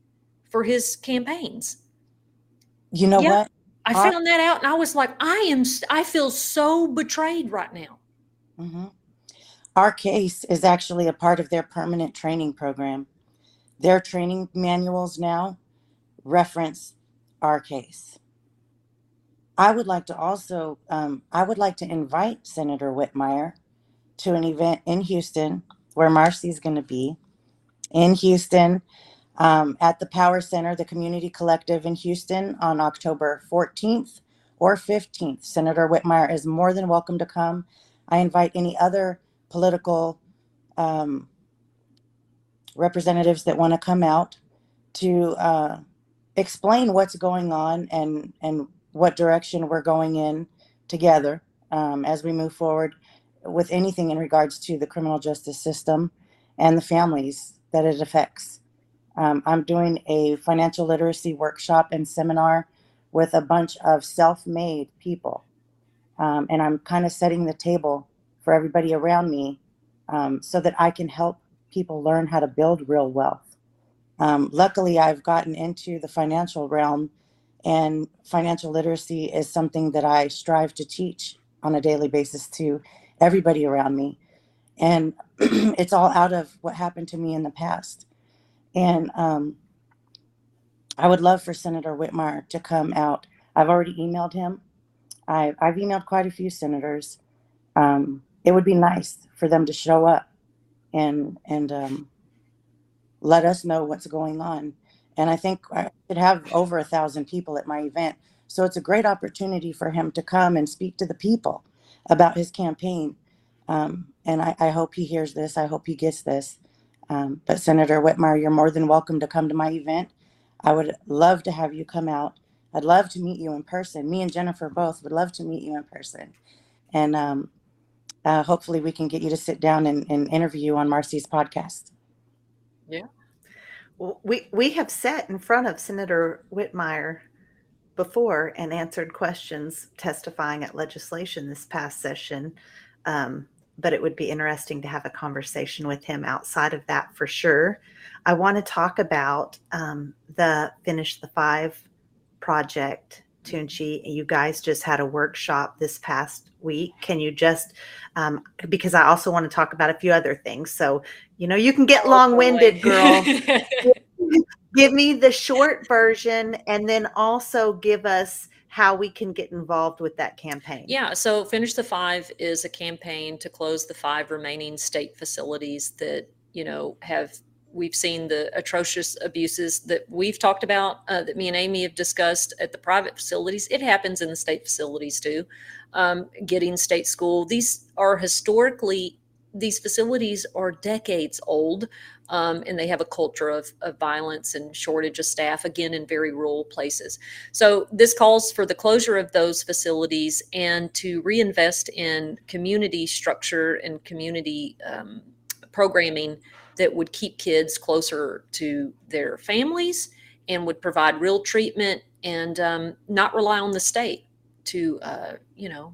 for his campaigns you know yeah, what? I Our, found that out and I was like, I am, I feel so betrayed right now. Mm-hmm. Our case is actually a part of their permanent training program. Their training manuals now reference our case. I would like to also, um, I would like to invite Senator Whitmire to an event in Houston where Marci is going to be in Houston um, at the Power Center, the Community Collective in Houston on October 14th or 15th. Senator Whitmire is more than welcome to come. I invite any other political um, representatives that want to come out to uh, explain what's going on and and what direction we're going in together um, as we move forward with anything in regards to the criminal justice system and the families that it affects. Um, I'm doing a financial literacy workshop and seminar with a bunch of self made people. Um, and I'm kind of setting the table for everybody around me um, so that I can help people learn how to build real wealth. Um, luckily, I've gotten into the financial realm, and financial literacy is something that I strive to teach on a daily basis to everybody around me. And it's all out of what happened to me in the past. And um, I would love for Senator Whitmire to come out. I've already emailed him. I, I've emailed quite a few senators. Um, it would be nice for them to show up and and um, let us know what's going on. And I think uh, could have over a thousand people at my event. So it's a great opportunity for him to come and speak to the people about his campaign. Um, and I, I, hope he hears this. I hope he gets this. Um, but Senator Whitmire, you're more than welcome to come to my event. I would love to have you come out. I'd love to meet you in person. Me and Jennifer both would love to meet you in person. And um, uh, hopefully we can get you to sit down and, and interview on Marci's podcast. Yeah. We, we have sat in front of Senator Whitmire before and answered questions testifying at legislation this past session. Um, but it would be interesting to have a conversation with him outside of that for sure. I want to talk about um, the Finish the Five project, Toonche. You guys just had a workshop this past week. Can you just, um, because I also want to talk about a few other things. So, you know, you can get oh, long winded, girl. give me the short version and then also give us how we can get involved with that campaign. Yeah, so Finish the Five is a campaign to close the five remaining state facilities that, you know, have we've seen the atrocious abuses that we've talked about uh, that me and amy have discussed at the private facilities it happens in the state facilities too um, getting state school these are historically these facilities are decades old um, and they have a culture of, of violence and shortage of staff again in very rural places. So this calls for the closure of those facilities and to reinvest in community structure and community um, programming that would keep kids closer to their families and would provide real treatment and um, not rely on the state to uh, you know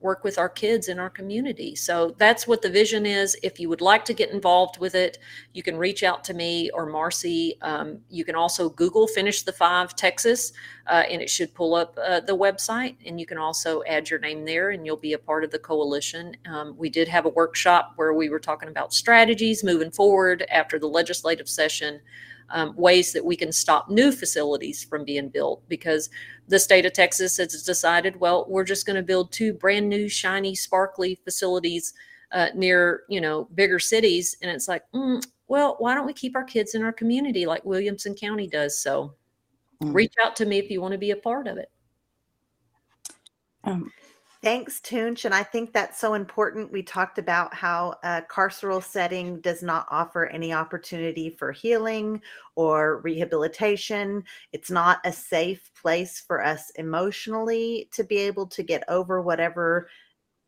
work with our kids in our community. So that's what the vision is. If you would like to get involved with it, you can reach out to me or Marci. Um, you can also Google Finish the Five Texas, uh, and it should pull up uh, the website. And you can also add your name there, and you'll be a part of the coalition. Um, we did have a workshop where we were talking about strategies moving forward after the legislative session um, ways that we can stop new facilities from being built because the state of Texas has decided, well, we're just going to build two brand new, shiny, sparkly facilities uh, near, you know, bigger cities. And it's like, mm, well, why don't we keep our kids in our community like Williamson County does? So mm. reach out to me if you want to be a part of it. Um, Thanks, Tunch. And I think that's so important. We talked about how a carceral setting does not offer any opportunity for healing or rehabilitation. It's not a safe place for us emotionally to be able to get over whatever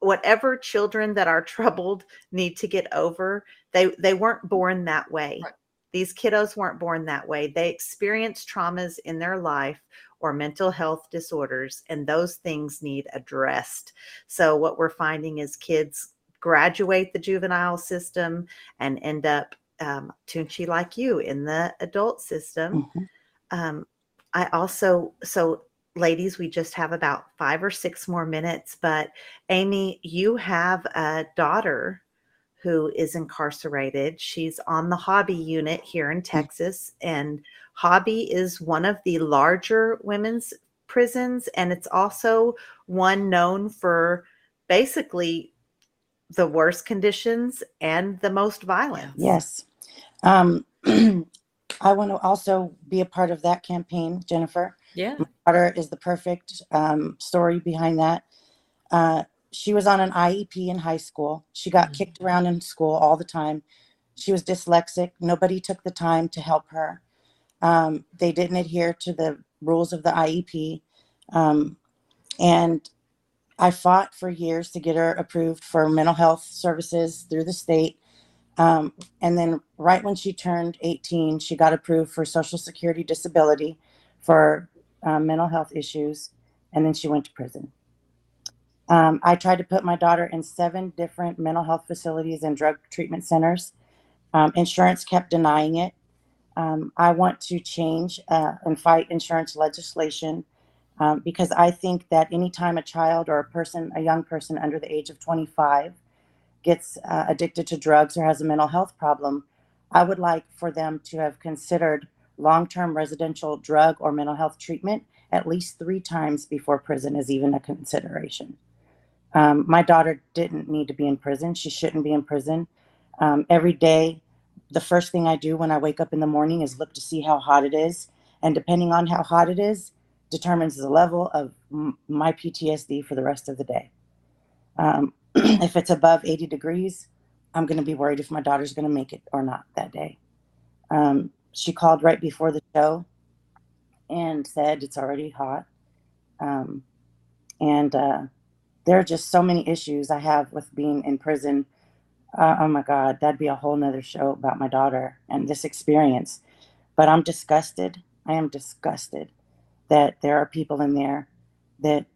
whatever children that are troubled need to get over. They they weren't born that way. Right. These kiddos weren't born that way. They experience traumas in their life or mental health disorders, and those things need addressed. So, what we're finding is kids graduate the juvenile system and end up um, Toonche like you in the adult system. Mm-hmm. Um, I also, so ladies, we just have about five or six more minutes, but Amy, you have a daughter who is incarcerated. She's on the hobby unit here in mm. Texas, and Hobby is one of the larger women's prisons, and it's also one known for basically the worst conditions and the most violence. Yes. Um, I want to also be a part of that campaign, Jennifer. Yeah. My daughter is the perfect um, story behind that. Uh, she was on an IEP in high school. She got mm-hmm. kicked around in school all the time. She was dyslexic. Nobody took the time to help her. Um, they didn't adhere to the rules of the IEP. Um, and I fought for years to get her approved for mental health services through the state. Um, and then, right when she turned 18, she got approved for Social Security disability for uh, mental health issues. And then she went to prison. Um, I tried to put my daughter in seven different mental health facilities and drug treatment centers. Um, insurance kept denying it. Um, I want to change uh, and fight insurance legislation um, because I think that anytime a child or a person, a young person under the age of 25, gets uh, addicted to drugs or has a mental health problem, I would like for them to have considered long term residential drug or mental health treatment at least three times before prison is even a consideration. Um, my daughter didn't need to be in prison. She shouldn't be in prison. Um, every day the first thing I do when I wake up in the morning is look to see how hot it is. And depending on how hot it is, determines the level of m- my PTSD for the rest of the day. Um, if it's above 80 degrees, I'm going to be worried if my daughter's going to make it or not that day. Um, she called right before the show and said it's already hot. Um, and uh, there are just so many issues I have with being in prison. Uh, oh my God, that'd be a whole nother show about my daughter and this experience. But I'm disgusted. I am disgusted that there are people in there that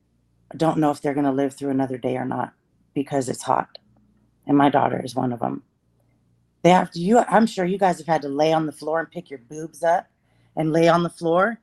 don't know if they're going to live through another day or not because it's hot. And my daughter is one of them. They have to, you, I'm sure you guys have had to lay on the floor and pick your boobs up and lay on the floor,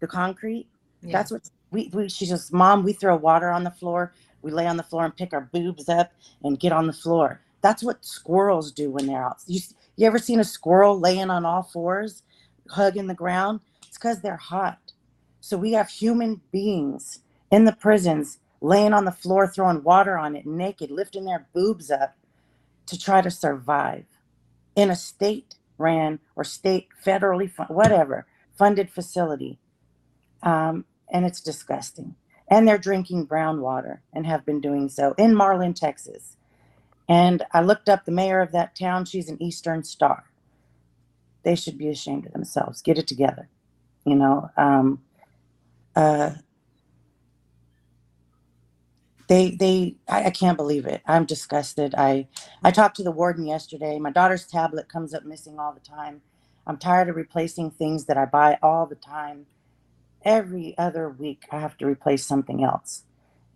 the concrete. Yeah. That's what we, we, she says, Mom, we throw water on the floor. We lay on the floor and pick our boobs up and get on the floor. That's what squirrels do when they're out. You, you ever seen a squirrel laying on all fours, hugging the ground? It's because they're hot. So we have human beings in the prisons laying on the floor, throwing water on it, naked, lifting their boobs up to try to survive in a state ran or state federally whatever funded facility. Um, and it's disgusting. And they're drinking brown water and have been doing so in Marlin, Texas. And I looked up the mayor of that town. She's an Eastern Star. They should be ashamed of themselves. Get it together. You know, um, uh, they they I, I, can't believe it i'm disgusted i i talked to the warden yesterday my daughter's tablet comes up missing all the time i'm tired of replacing things that i buy all the time every other week i have to replace something else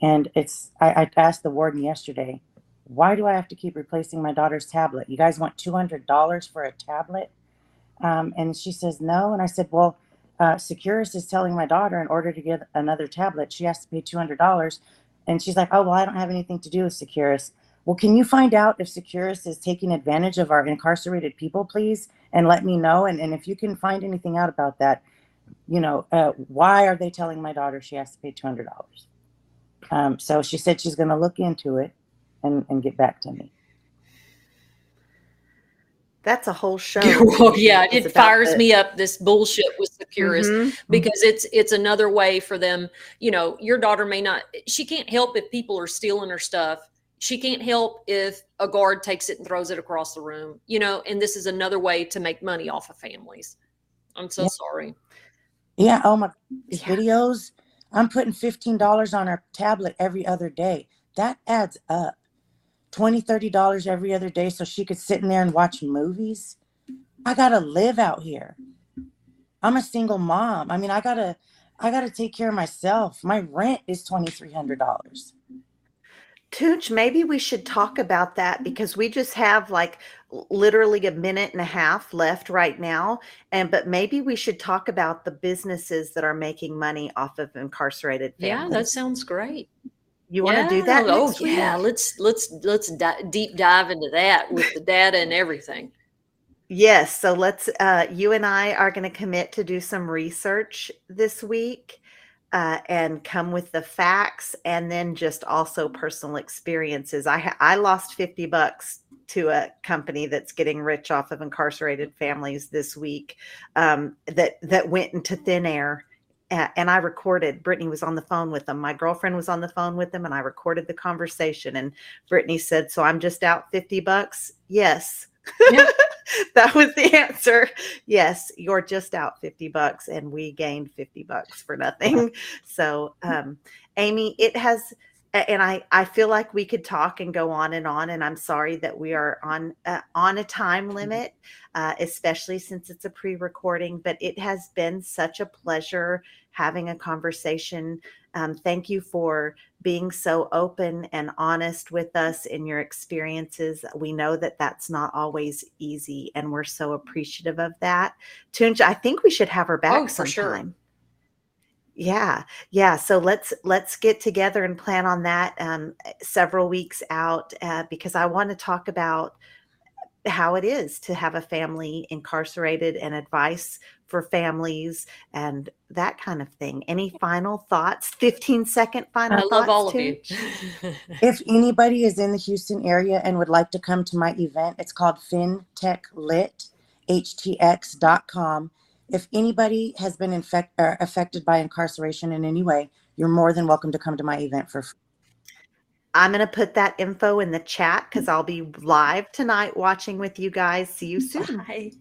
and it's i, I asked the warden yesterday why do i have to keep replacing my daughter's tablet you guys want $200 for a tablet um, and she says no and i said well uh, Securus is telling my daughter in order to get another tablet, she has to pay $200 and she's like, oh, well, I don't have anything to do with Securus. Well, can you find out if Securus is taking advantage of our incarcerated people, please? And let me know. And, and if you can find anything out about that, you know, uh, why are they telling my daughter she has to pay $200? Um, so she said she's going to look into it and, and get back to me. That's a whole show. well, yeah, it fires me up this bullshit with Securus mm-hmm. because it's it's another way for them. You know, your daughter may not. She can't help if people are stealing her stuff. She can't help if a guard takes it and throws it across the room. You know, and this is another way to make money off of families. I'm so yeah. sorry. Yeah. Oh my yeah. videos. I'm putting fifteen dollars on our tablet every other day. That adds up. 20 30 dollars every other day so she could sit in there and watch movies i gotta live out here i'm a single mom i mean i gotta i gotta take care of myself my rent is $2300 Tooch, maybe we should talk about that because we just have like literally a minute and a half left right now. And but maybe we should talk about the businesses that are making money off of incarcerated families. Yeah, that sounds great. You want to do that? Oh yeah, let's let's let's di- deep dive into that with the data and everything. Yes, so let's. Uh, you and I are going to commit to do some research this week uh, and come with the facts, and then just also personal experiences. I ha- I lost fifty bucks to a company that's getting rich off of incarcerated families this week um, that that went into thin air and I recorded. Brittany was on the phone with them. My girlfriend was on the phone with them, and I recorded the conversation. And Brittany said, "So I'm just out fifty bucks." Yes, that was the answer. Yes, you're just out fifty bucks, and we gained fifty bucks for nothing. So, um, Amy, it has and I, I feel like we could talk and go on and on and i'm sorry that we are on uh, on a time mm-hmm. limit uh, especially since it's a pre-recording but it has been such a pleasure having a conversation um, thank you for being so open and honest with us in your experiences we know that that's not always easy and we're so appreciative of that toonche i think we should have her back oh, for sometime. sure yeah, yeah. So let's let's get together and plan on that um, several weeks out uh, because I want to talk about how it is to have a family incarcerated and advice for families and that kind of thing. Any final thoughts? 15 second final I thoughts. Love all too? of you. if anybody is in the Houston area and would like to come to my event, it's called FinTech Lit htx.com. If anybody has been infect, uh, affected by incarceration in any way, you're more than welcome to come to my event for free. I'm going to put that info in the chat because I'll be live tonight watching with you guys. See you soon. Bye.